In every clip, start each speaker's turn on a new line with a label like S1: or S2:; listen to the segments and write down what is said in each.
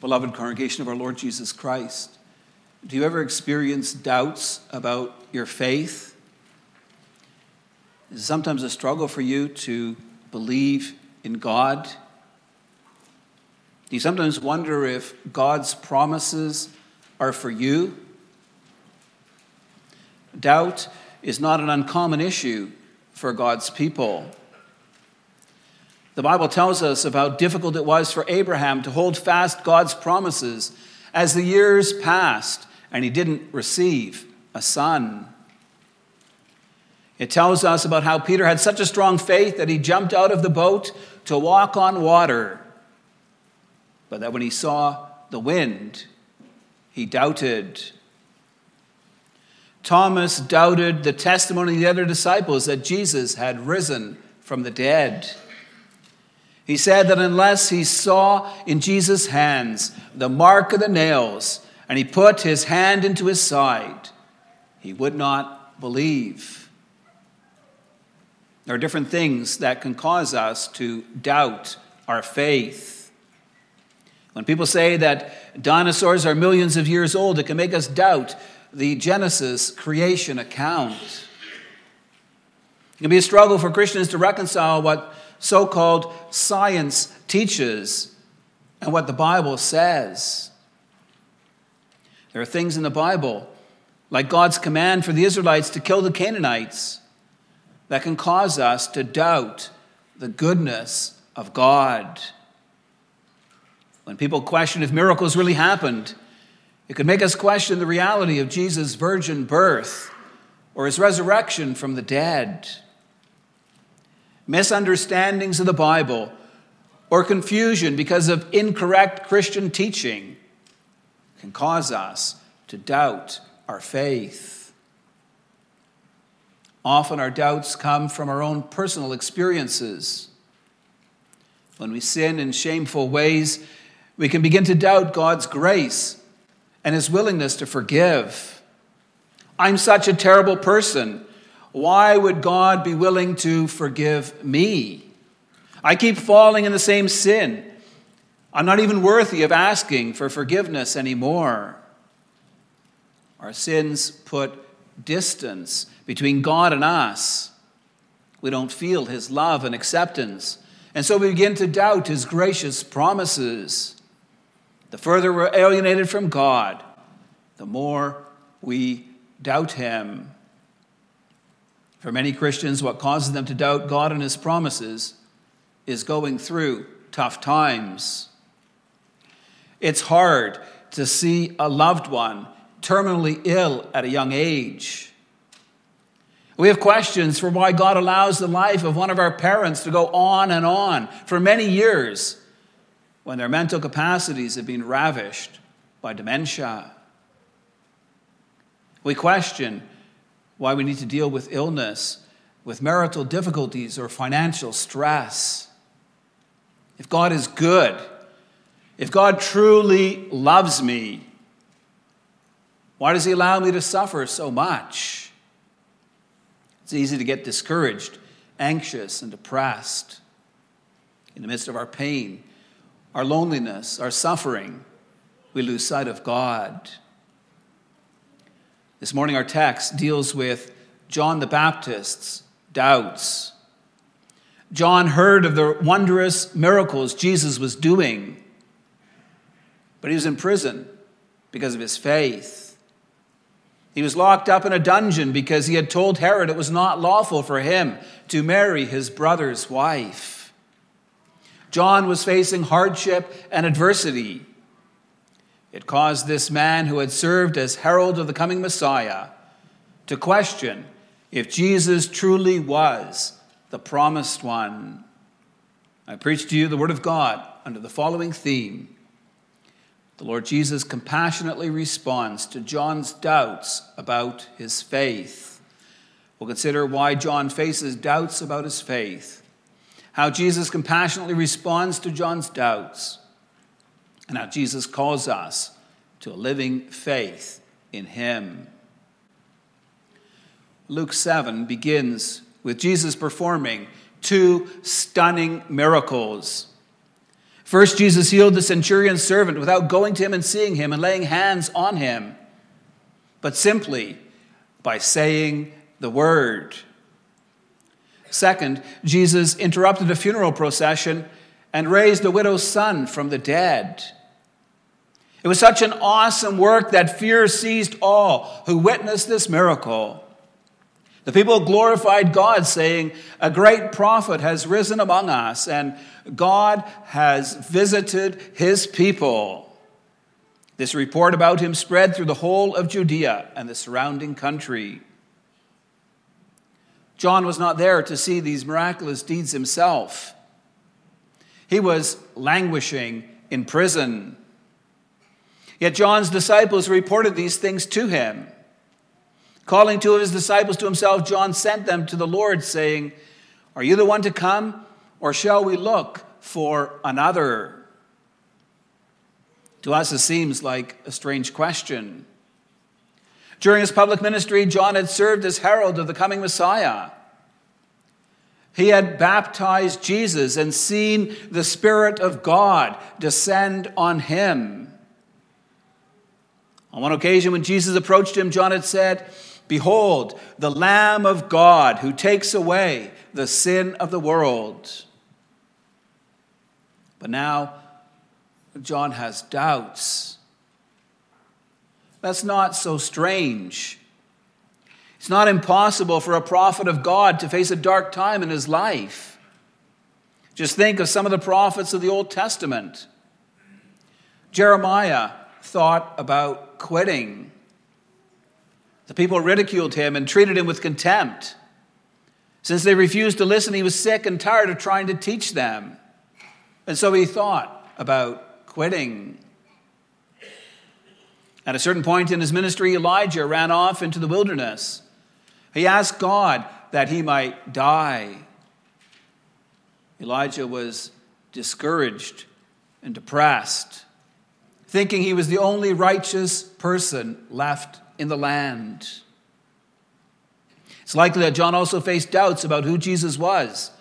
S1: Beloved congregation of our Lord Jesus Christ, do you ever experience doubts about your faith? Is it sometimes a struggle for you to believe in God? Do you sometimes wonder if God's promises are for you? Doubt is not an uncommon issue for God's people. The Bible tells us of how difficult it was for Abraham to hold fast God's promises as the years passed and he didn't receive a son. It tells us about how Peter had such a strong faith that he jumped out of the boat to walk on water, but that when he saw the wind, he doubted. Thomas doubted the testimony of the other disciples that Jesus had risen from the dead. He said that unless he saw in Jesus' hands the mark of the nails and he put his hand into his side, he would not believe. There are different things that can cause us to doubt our faith. When people say that dinosaurs are millions of years old, it can make us doubt the Genesis creation account. It can be a struggle for Christians to reconcile what so called science teaches and what the Bible says. There are things in the Bible, like God's command for the Israelites to kill the Canaanites, that can cause us to doubt the goodness of God. When people question if miracles really happened, it could make us question the reality of Jesus' virgin birth or his resurrection from the dead. Misunderstandings of the Bible or confusion because of incorrect Christian teaching can cause us to doubt our faith. Often our doubts come from our own personal experiences. When we sin in shameful ways, we can begin to doubt God's grace and his willingness to forgive. I'm such a terrible person. Why would God be willing to forgive me? I keep falling in the same sin. I'm not even worthy of asking for forgiveness anymore. Our sins put distance between God and us. We don't feel His love and acceptance. And so we begin to doubt His gracious promises. The further we're alienated from God, the more we doubt Him. For many Christians, what causes them to doubt God and His promises is going through tough times. It's hard to see a loved one terminally ill at a young age. We have questions for why God allows the life of one of our parents to go on and on for many years when their mental capacities have been ravished by dementia. We question why we need to deal with illness, with marital difficulties, or financial stress. If God is good, if God truly loves me, why does He allow me to suffer so much? It's easy to get discouraged, anxious, and depressed in the midst of our pain, our loneliness, our suffering. We lose sight of God. This morning, our text deals with John the Baptist's doubts. John heard of the wondrous miracles Jesus was doing. But he was in prison because of his faith. He was locked up in a dungeon because he had told Herod it was not lawful for him to marry his brother's wife. John was facing hardship and adversity. It caused this man who had served as herald of the coming Messiah to question if Jesus truly was the promised one. I preach to you the Word of God under the following theme the Lord Jesus compassionately responds to John's doubts about his faith. We'll consider why John faces doubts about his faith, how Jesus compassionately responds to John's doubts, and how Jesus calls us to a living faith in him. Luke 7 begins with Jesus performing two stunning miracles First, Jesus healed the centurion's servant without going to him and seeing him and laying hands on him, but simply by saying the word. Second, Jesus interrupted a funeral procession and raised a widow's son from the dead. It was such an awesome work that fear seized all who witnessed this miracle. The people glorified God, saying, A great prophet has risen among us, and God has visited his people. This report about him spread through the whole of Judea and the surrounding country. John was not there to see these miraculous deeds himself. He was languishing in prison. Yet John's disciples reported these things to him. Calling two of his disciples to himself, John sent them to the Lord, saying, Are you the one to come, or shall we look for another? To us, it seems like a strange question. During his public ministry, John had served as herald of the coming Messiah. He had baptized Jesus and seen the Spirit of God descend on him. On one occasion, when Jesus approached him, John had said, Behold, the Lamb of God who takes away the sin of the world. But now, John has doubts. That's not so strange. It's not impossible for a prophet of God to face a dark time in his life. Just think of some of the prophets of the Old Testament. Jeremiah thought about quitting. The people ridiculed him and treated him with contempt. Since they refused to listen, he was sick and tired of trying to teach them. And so he thought about quitting. At a certain point in his ministry, Elijah ran off into the wilderness. He asked God that he might die. Elijah was discouraged and depressed, thinking he was the only righteous person left in the land. It's likely that John also faced doubts about who Jesus was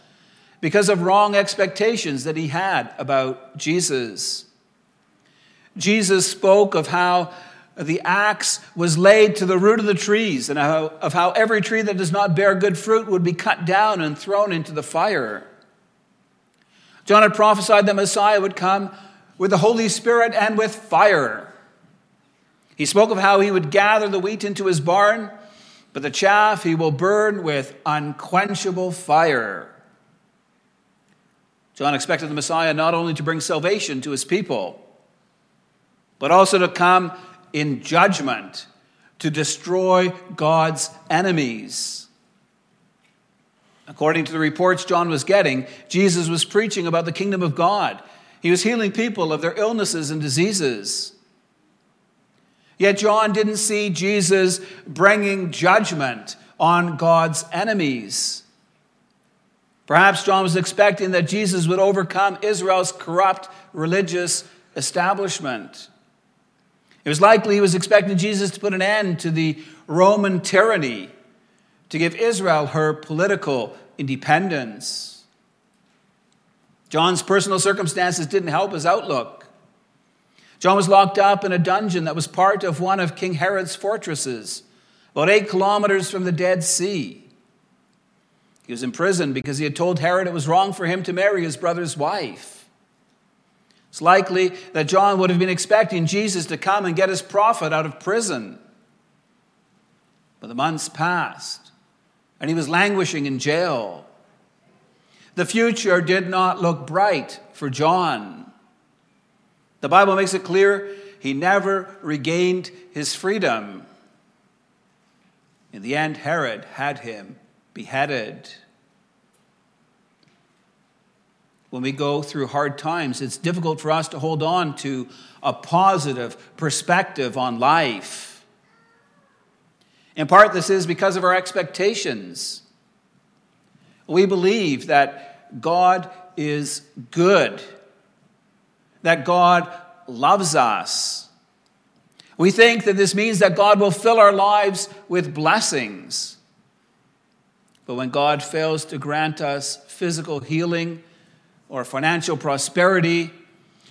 S1: because of wrong expectations that he had about Jesus. Jesus spoke of how the axe was laid to the root of the trees and how, of how every tree that does not bear good fruit would be cut down and thrown into the fire. John had prophesied that Messiah would come with the Holy Spirit and with fire. He spoke of how he would gather the wheat into his barn, but the chaff he will burn with unquenchable fire. John expected the Messiah not only to bring salvation to his people, but also to come in judgment to destroy God's enemies. According to the reports John was getting, Jesus was preaching about the kingdom of God. He was healing people of their illnesses and diseases. Yet John didn't see Jesus bringing judgment on God's enemies. Perhaps John was expecting that Jesus would overcome Israel's corrupt religious establishment. It was likely he was expecting Jesus to put an end to the Roman tyranny, to give Israel her political independence. John's personal circumstances didn't help his outlook. John was locked up in a dungeon that was part of one of King Herod's fortresses, about eight kilometers from the Dead Sea. He was in prison because he had told Herod it was wrong for him to marry his brother's wife. It's likely that John would have been expecting Jesus to come and get his prophet out of prison. But the months passed, and he was languishing in jail. The future did not look bright for John. The Bible makes it clear he never regained his freedom. In the end, Herod had him beheaded. When we go through hard times, it's difficult for us to hold on to a positive perspective on life. In part, this is because of our expectations. We believe that God is good that God loves us. We think that this means that God will fill our lives with blessings. But when God fails to grant us physical healing or financial prosperity,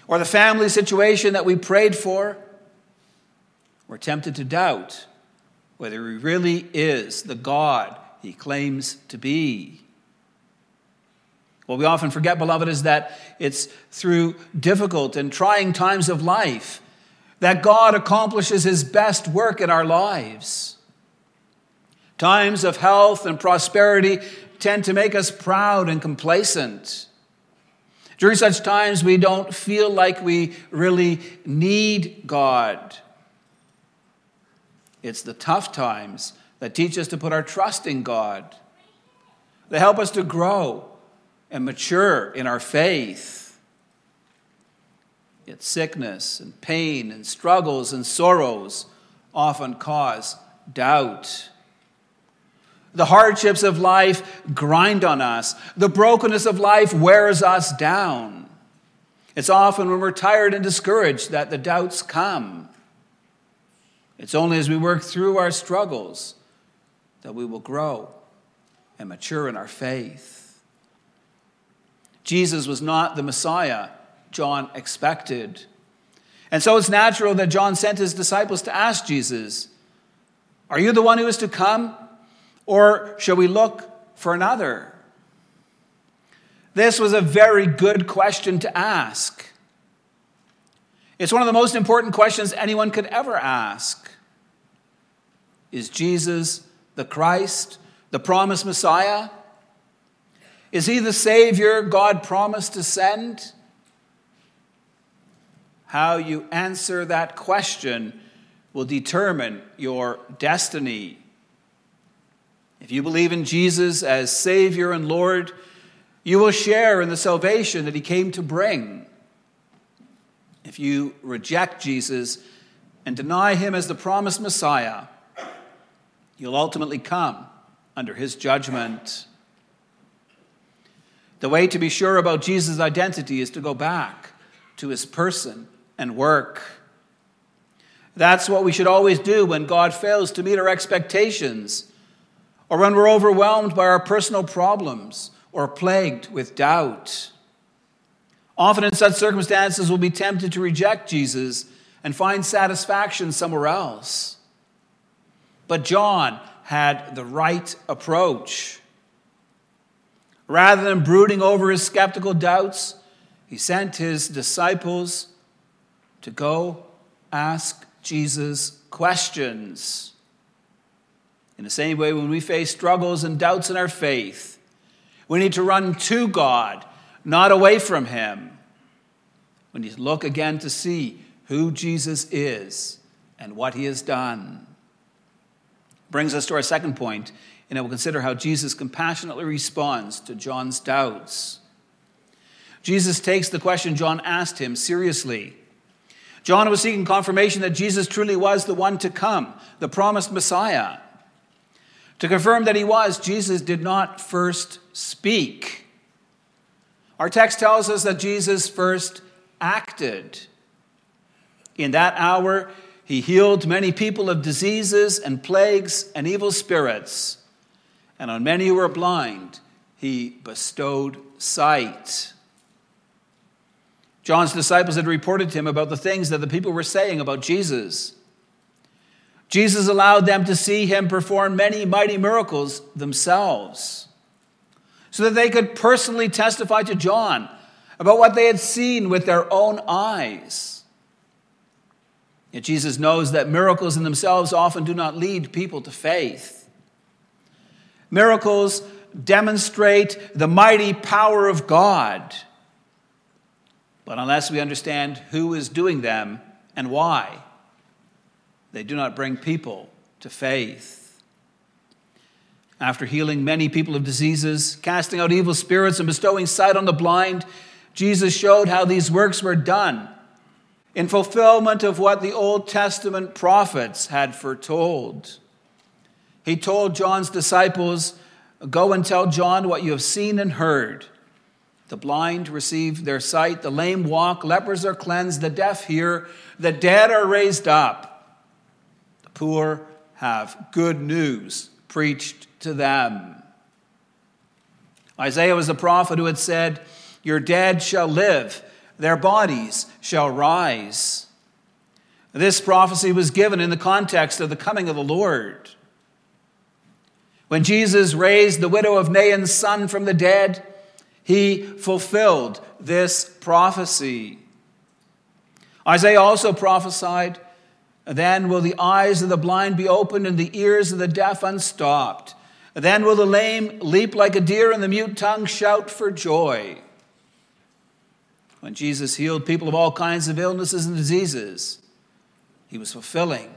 S1: or the family situation that we prayed for, we're tempted to doubt whether He really is the God He claims to be. What we often forget, beloved, is that it's through difficult and trying times of life that God accomplishes His best work in our lives. Times of health and prosperity tend to make us proud and complacent. During such times, we don't feel like we really need God. It's the tough times that teach us to put our trust in God. They help us to grow and mature in our faith. Yet sickness and pain and struggles and sorrows often cause doubt. The hardships of life grind on us. The brokenness of life wears us down. It's often when we're tired and discouraged that the doubts come. It's only as we work through our struggles that we will grow and mature in our faith. Jesus was not the Messiah John expected. And so it's natural that John sent his disciples to ask Jesus, Are you the one who is to come? Or shall we look for another? This was a very good question to ask. It's one of the most important questions anyone could ever ask. Is Jesus the Christ, the promised Messiah? Is he the Savior God promised to send? How you answer that question will determine your destiny. If you believe in Jesus as Savior and Lord, you will share in the salvation that He came to bring. If you reject Jesus and deny Him as the promised Messiah, you'll ultimately come under His judgment. The way to be sure about Jesus' identity is to go back to His person and work. That's what we should always do when God fails to meet our expectations or when we're overwhelmed by our personal problems or plagued with doubt. Often in such circumstances, we'll be tempted to reject Jesus and find satisfaction somewhere else. But John had the right approach. Rather than brooding over his skeptical doubts, he sent his disciples to go ask Jesus questions. In the same way, when we face struggles and doubts in our faith, we need to run to God, not away from Him. We need to look again to see who Jesus is and what He has done. Brings us to our second point, and we'll consider how Jesus compassionately responds to John's doubts. Jesus takes the question John asked him seriously. John was seeking confirmation that Jesus truly was the one to come, the promised Messiah. To confirm that he was, Jesus did not first speak. Our text tells us that Jesus first acted. In that hour, he healed many people of diseases and plagues and evil spirits. And on many who were blind, he bestowed sight. John's disciples had reported to him about the things that the people were saying about Jesus. Jesus allowed them to see him perform many mighty miracles themselves so that they could personally testify to John about what they had seen with their own eyes. Yet Jesus knows that miracles in themselves often do not lead people to faith. Miracles demonstrate the mighty power of God. But unless we understand who is doing them and why, they do not bring people to faith. After healing many people of diseases, casting out evil spirits, and bestowing sight on the blind, Jesus showed how these works were done in fulfillment of what the Old Testament prophets had foretold. He told John's disciples, Go and tell John what you have seen and heard. The blind receive their sight, the lame walk, lepers are cleansed, the deaf hear, the dead are raised up The poor have good news preached to them. Isaiah was the prophet who had said, Your dead shall live, their bodies shall rise. This prophecy was given in the context of the coming of the Lord. When Jesus raised the widow of Nain's son from the dead, he fulfilled this prophecy. Isaiah also prophesied then will the eyes of the blind be opened and the ears of the deaf unstopped. Then will the lame leap like a deer and the mute tongue shout for joy. When Jesus healed people of all kinds of illnesses and diseases, he was fulfilling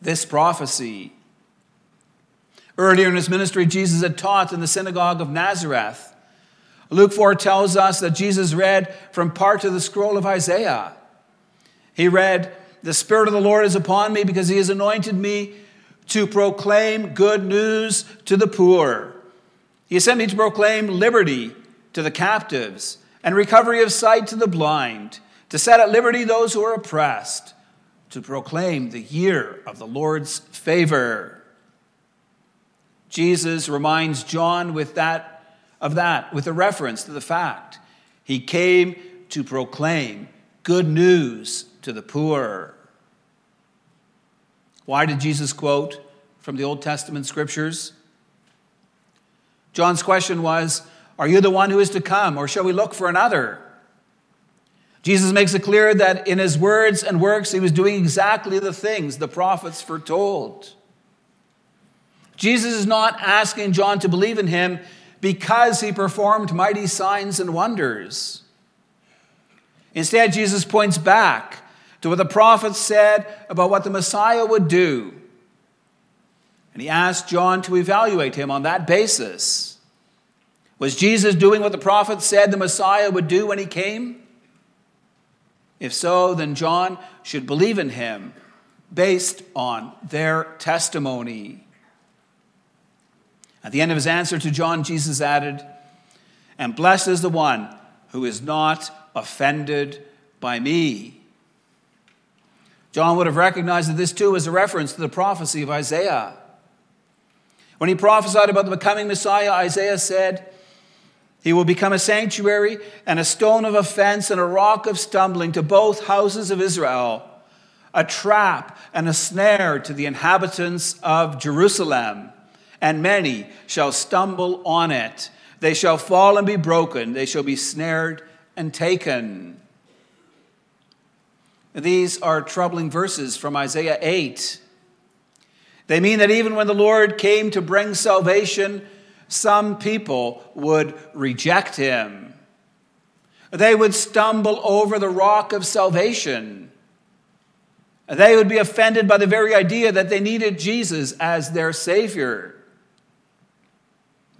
S1: this prophecy. Earlier in his ministry, Jesus had taught in the synagogue of Nazareth. Luke 4 tells us that Jesus read from part of the scroll of Isaiah. He read, the Spirit of the Lord is upon me because he has anointed me to proclaim good news to the poor. He sent me to proclaim liberty to the captives and recovery of sight to the blind, to set at liberty those who are oppressed, to proclaim the year of the Lord's favor. Jesus reminds John with that of that with a reference to the fact he came to proclaim good news to the poor. Why did Jesus quote from the Old Testament scriptures? John's question was, Are you the one who is to come, or shall we look for another? Jesus makes it clear that in his words and works, he was doing exactly the things the prophets foretold. Jesus is not asking John to believe in him because he performed mighty signs and wonders. Instead, Jesus points back to what the prophets said about what the Messiah would do. And he asked John to evaluate him on that basis. Was Jesus doing what the prophets said the Messiah would do when he came? If so, then John should believe in him based on their testimony. At the end of his answer to John, Jesus added, And blessed is the one who is not offended by me. John would have recognized that this too was a reference to the prophecy of Isaiah. When he prophesied about the becoming Messiah, Isaiah said, He will become a sanctuary and a stone of offense and a rock of stumbling to both houses of Israel, a trap and a snare to the inhabitants of Jerusalem. And many shall stumble on it. They shall fall and be broken. They shall be snared and taken. These are troubling verses from Isaiah 8. They mean that even when the Lord came to bring salvation, some people would reject him. They would stumble over the rock of salvation. They would be offended by the very idea that they needed Jesus as their Savior.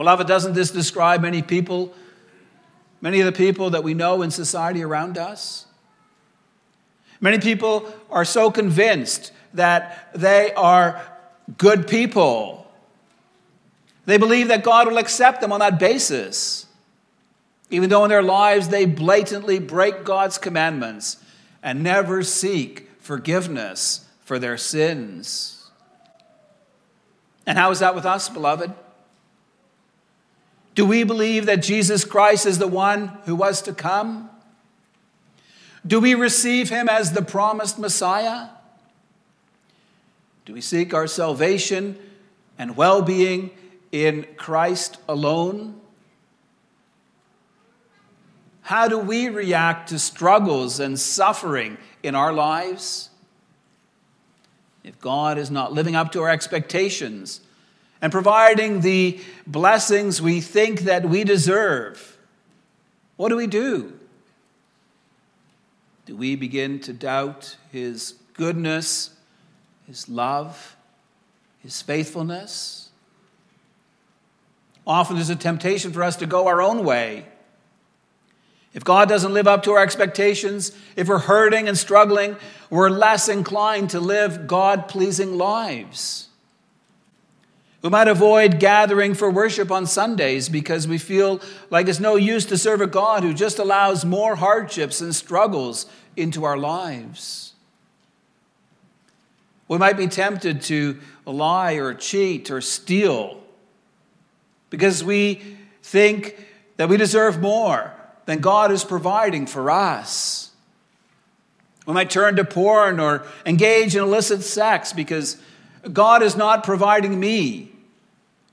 S1: Beloved, doesn't this describe many people, many of the people that we know in society around us? Many people are so convinced that they are good people. They believe that God will accept them on that basis, even though in their lives they blatantly break God's commandments and never seek forgiveness for their sins. And how is that with us, beloved? Do we believe that Jesus Christ is the one who was to come? Do we receive him as the promised Messiah? Do we seek our salvation and well being in Christ alone? How do we react to struggles and suffering in our lives? If God is not living up to our expectations and providing the blessings we think that we deserve, what do we do? Do we begin to doubt his goodness, his love, his faithfulness? Often there's a temptation for us to go our own way. If God doesn't live up to our expectations, if we're hurting and struggling, we're less inclined to live God pleasing lives. We might avoid gathering for worship on Sundays because we feel like it's no use to serve a God who just allows more hardships and struggles into our lives. We might be tempted to lie or cheat or steal because we think that we deserve more than God is providing for us. We might turn to porn or engage in illicit sex because God is not providing me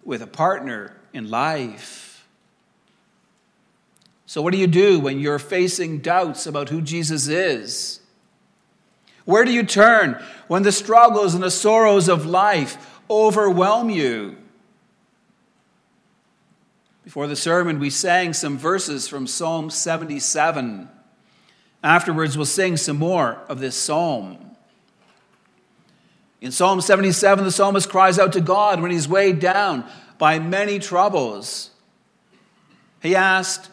S1: with a partner in life. So, what do you do when you're facing doubts about who Jesus is? Where do you turn when the struggles and the sorrows of life overwhelm you? Before the sermon, we sang some verses from Psalm 77. Afterwards, we'll sing some more of this psalm. In Psalm 77, the psalmist cries out to God when he's weighed down by many troubles. He asked,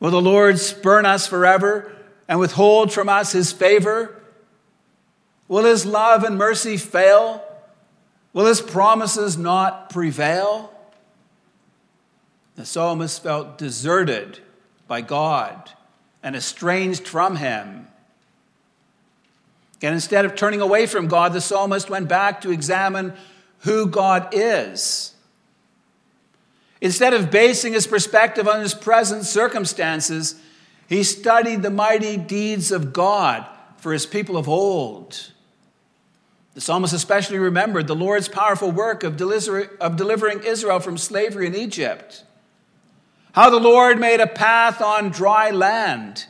S1: Will the Lord spurn us forever and withhold from us his favor? Will his love and mercy fail? Will his promises not prevail? The psalmist felt deserted by God and estranged from him. And instead of turning away from God, the psalmist went back to examine who God is. Instead of basing his perspective on his present circumstances, he studied the mighty deeds of God for his people of old. The psalmist especially remembered the Lord's powerful work of, delivering Israel from slavery in Egypt. How the Lord made a path on dry land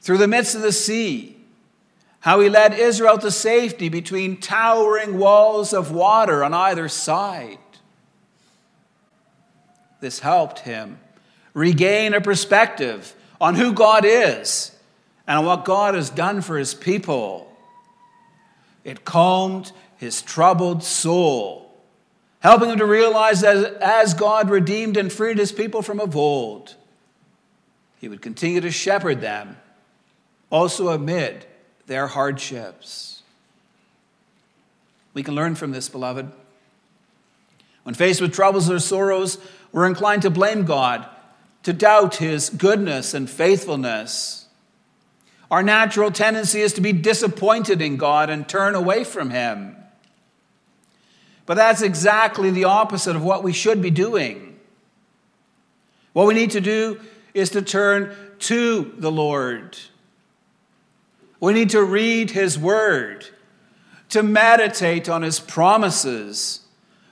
S1: through the midst of the sea. How he led Israel to safety between towering walls of water on either side. This helped him regain a perspective on who God is and on what God has done for his people. It calmed his troubled soul helping him to realize that as God redeemed and freed his people from of old, he would continue to shepherd them also amid their hardships. We can learn from this, beloved. When faced with troubles or sorrows, we're inclined to blame God, to doubt his goodness and faithfulness. Our natural tendency is to be disappointed in God and turn away from him. But that's exactly the opposite of what we should be doing. What we need to do is to turn to the Lord. We need to read His Word, to meditate on His promises,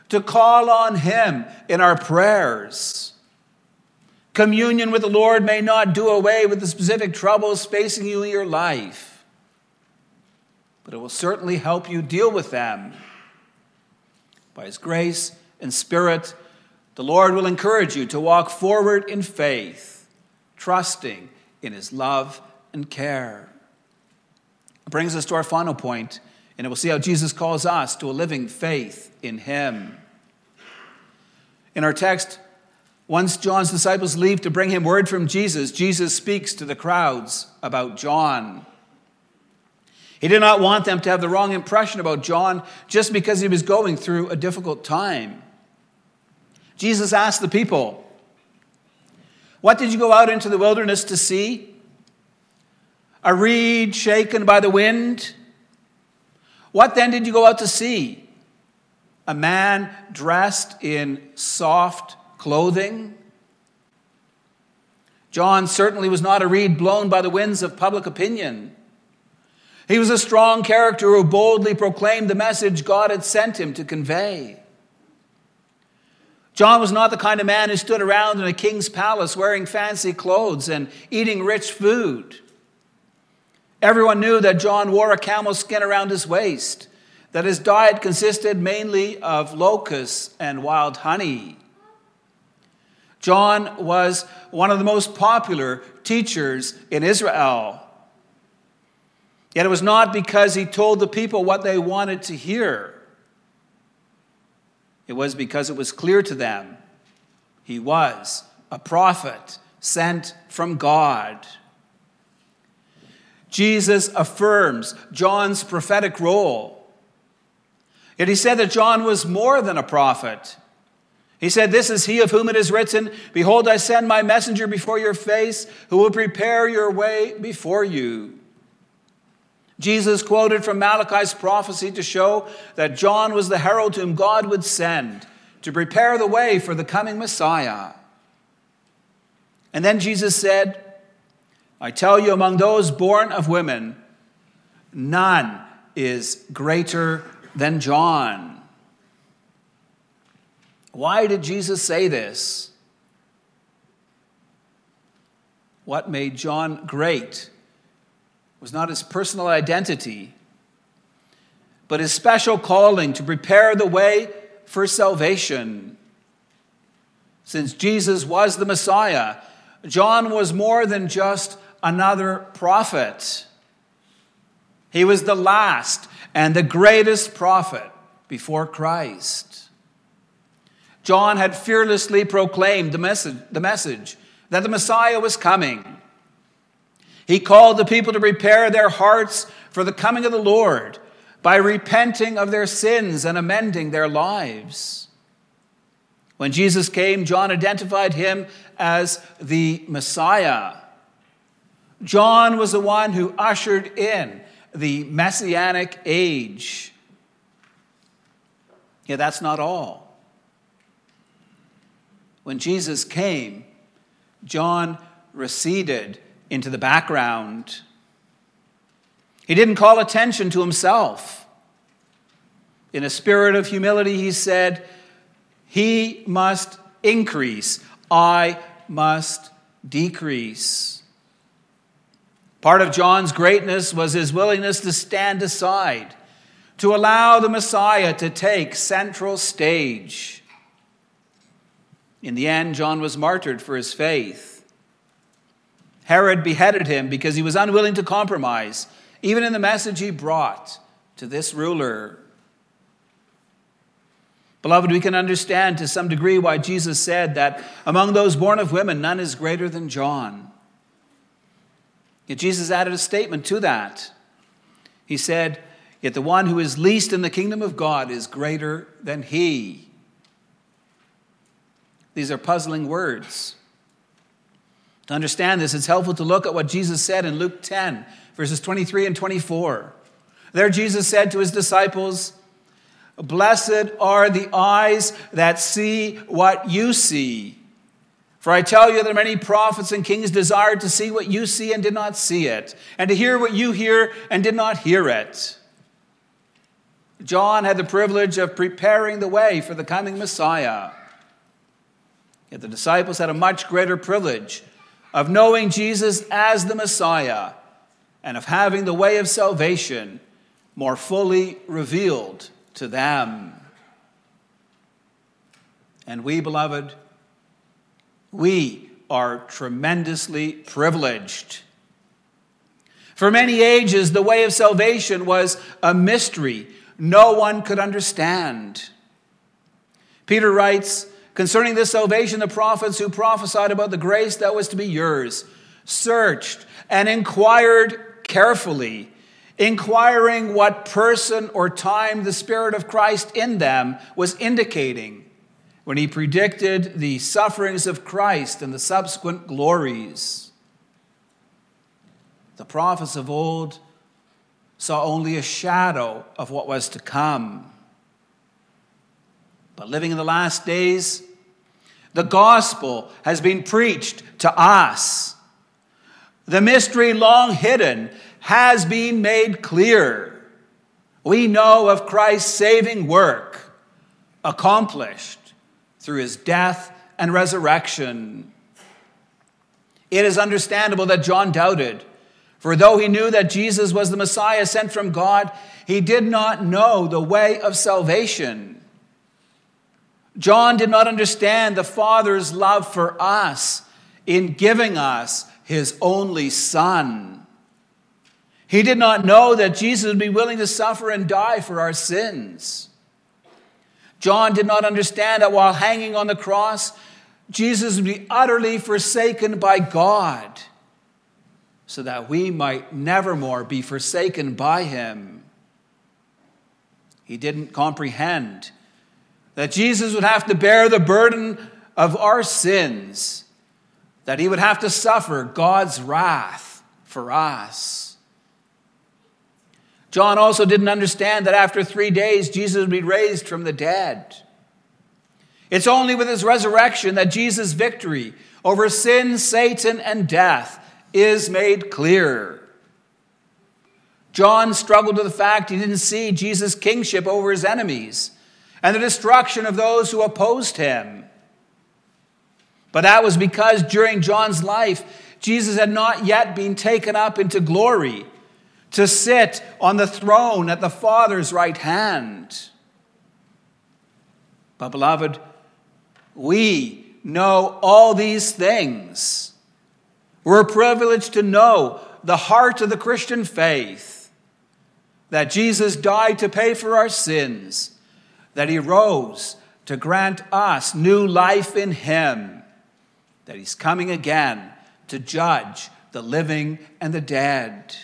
S1: to call on Him in our prayers. Communion with the Lord may not do away with the specific troubles facing you in your life, but it will certainly help you deal with them by His grace and Spirit, the Lord will encourage you to walk forward in faith, trusting in His love and care. Brings us to our final point, and we'll see how Jesus calls us to a living faith in Him. In our text, once John's disciples leave to bring him word from Jesus, Jesus speaks to the crowds about John. He did not want them to have the wrong impression about John just because he was going through a difficult time. Jesus asked the people, What did you go out into the wilderness to see? A reed shaken by the wind? What then did you go out to see? A man dressed in soft clothing? John certainly was not a reed blown by the winds of public opinion. He was a strong character who boldly proclaimed the message God had sent him to convey. John was not the kind of man who stood around in a king's palace wearing fancy clothes and eating rich food. Everyone knew that John wore a camel skin around his waist, that his diet consisted mainly of locusts and wild honey. John was one of the most popular teachers in Israel. Yet it was not because he told the people what they wanted to hear. It was because it was clear to them he was a prophet sent from God. Jesus affirms John's prophetic role. Yet he said that John was more than a prophet. He said, This is he of whom it is written, Behold, I send my messenger before your face, who will prepare your way before you. Jesus quoted from Malachi's prophecy to show that John was the herald whom God would send to prepare the way for the coming Messiah. And then Jesus said, I tell you, among those born of women, none is greater than John. Why did Jesus say this? What made John great was not his personal identity, but his special calling to prepare the way for salvation. Since Jesus was the Messiah, John was more than just another prophet. He was the last and the greatest prophet before Christ. John had fearlessly proclaimed the message, the message that the Messiah was coming. He called the people to prepare their hearts for the coming of the Lord by repenting of their sins and amending their lives. When Jesus came, John identified him as the Messiah. John was the one who ushered in the messianic age. Yeah, that's not all. When Jesus came, John receded into the background. He didn't call attention to himself. In a spirit of humility, he said, He must increase, I must decrease. Part of John's greatness was his willingness to stand aside, to allow the Messiah to take central stage. In the end, John was martyred for his faith. Herod beheaded him because he was unwilling to compromise, even in the message he brought to this ruler. Beloved, we can understand to some degree why Jesus said that among those born of women, none is greater than John. Yet Jesus added a statement to that. He said, Yet the one who is least in the kingdom of God is greater than he. These are puzzling words. To understand this, it's helpful to look at what Jesus said in Luke 10, verses 23 and 24. There, Jesus said to his disciples, Blessed are the eyes that see what you see. For I tell you that many prophets and kings desired to see what you see and did not see it, and to hear what you hear and did not hear it. John had the privilege of preparing the way for the coming Messiah. Yet the disciples had a much greater privilege of knowing Jesus as the Messiah and of having the way of salvation more fully revealed to them. And we, beloved, we are tremendously privileged. For many ages, the way of salvation was a mystery no one could understand. Peter writes concerning this salvation, the prophets who prophesied about the grace that was to be yours searched and inquired carefully, inquiring what person or time the Spirit of Christ in them was indicating when he predicted the sufferings of Christ and the subsequent glories. The prophets of old saw only a shadow of what was to come. But living in the last days, the gospel has been preached to us. The mystery long hidden has been made clear. We know of Christ's saving work accomplished through his death and resurrection. It is understandable that John doubted, for though he knew that Jesus was the Messiah sent from God, he did not know the way of salvation. John did not understand the Father's love for us in giving us his only Son. He did not know that Jesus would be willing to suffer and die for our sins. John did not understand that while hanging on the cross, Jesus would be utterly forsaken by God so that we might nevermore be forsaken by him. He didn't comprehend that Jesus would have to bear the burden of our sins, that he would have to suffer God's wrath for us. John also didn't understand that after three days, Jesus would be raised from the dead. It's only with his resurrection that Jesus' victory over sin, Satan, and death is made clear. John struggled with the fact he didn't see Jesus' kingship over his enemies and the destruction of those who opposed him. But that was because during John's life, Jesus had not yet been taken up into glory to sit on the throne at the Father's right hand. But, beloved, we know all these things. We're privileged to know the heart of the Christian faith that Jesus died to pay for our sins, that he rose to grant us new life in him, that he's coming again to judge the living and the dead.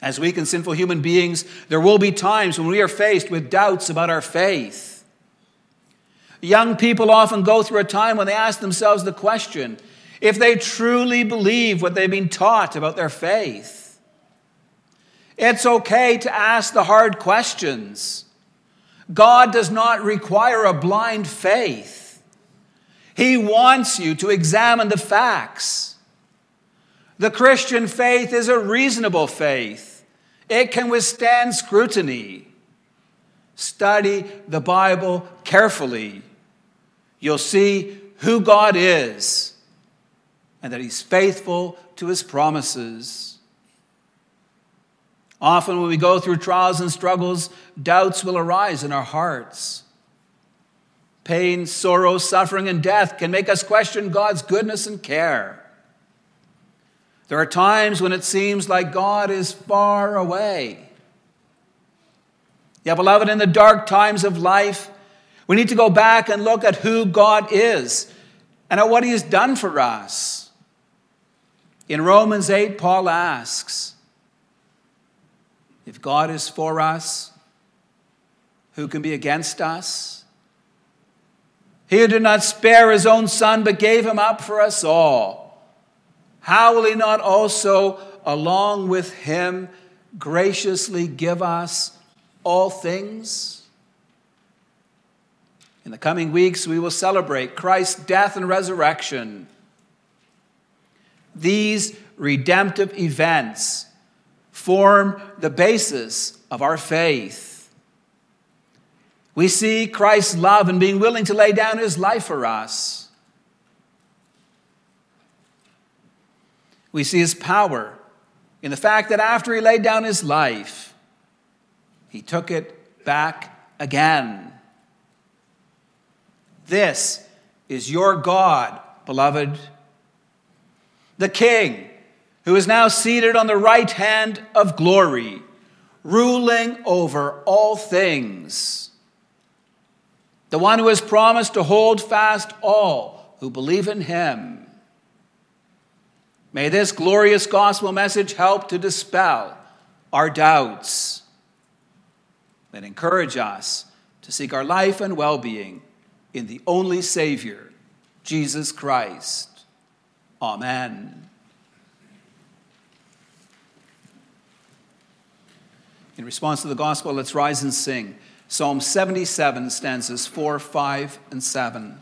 S1: As weak and sinful human beings, there will be times when we are faced with doubts about our faith. Young people often go through a time when they ask themselves the question if they truly believe what they've been taught about their faith. It's okay to ask the hard questions. God does not require a blind faith, He wants you to examine the facts. The Christian faith is a reasonable faith, it can withstand scrutiny. Study the Bible carefully. You'll see who God is and that He's faithful to His promises. Often, when we go through trials and struggles, doubts will arise in our hearts. Pain, sorrow, suffering, and death can make us question God's goodness and care. There are times when it seems like God is far away. Yeah, beloved, in the dark times of life, we need to go back and look at who God is and at what He has done for us. In Romans 8, Paul asks If God is for us, who can be against us? He who did not spare his own son, but gave him up for us all how will he not also, along with him, graciously give us all things? In the coming weeks, we will celebrate Christ's death and resurrection. These redemptive events form the basis of our faith. We see Christ's love and being willing to lay down his life for us. We see his power in the fact that after he laid down his life, he took it back again. This is your God, beloved. The King, who is now seated on the right hand of glory, ruling over all things. The one who has promised to hold fast all who believe in him. May this glorious gospel message help to dispel our doubts and encourage us to seek our life and well being in the only Savior, Jesus Christ. Amen. In response to the gospel, let's rise and sing Psalm 77, stanzas 4, 5, and 7.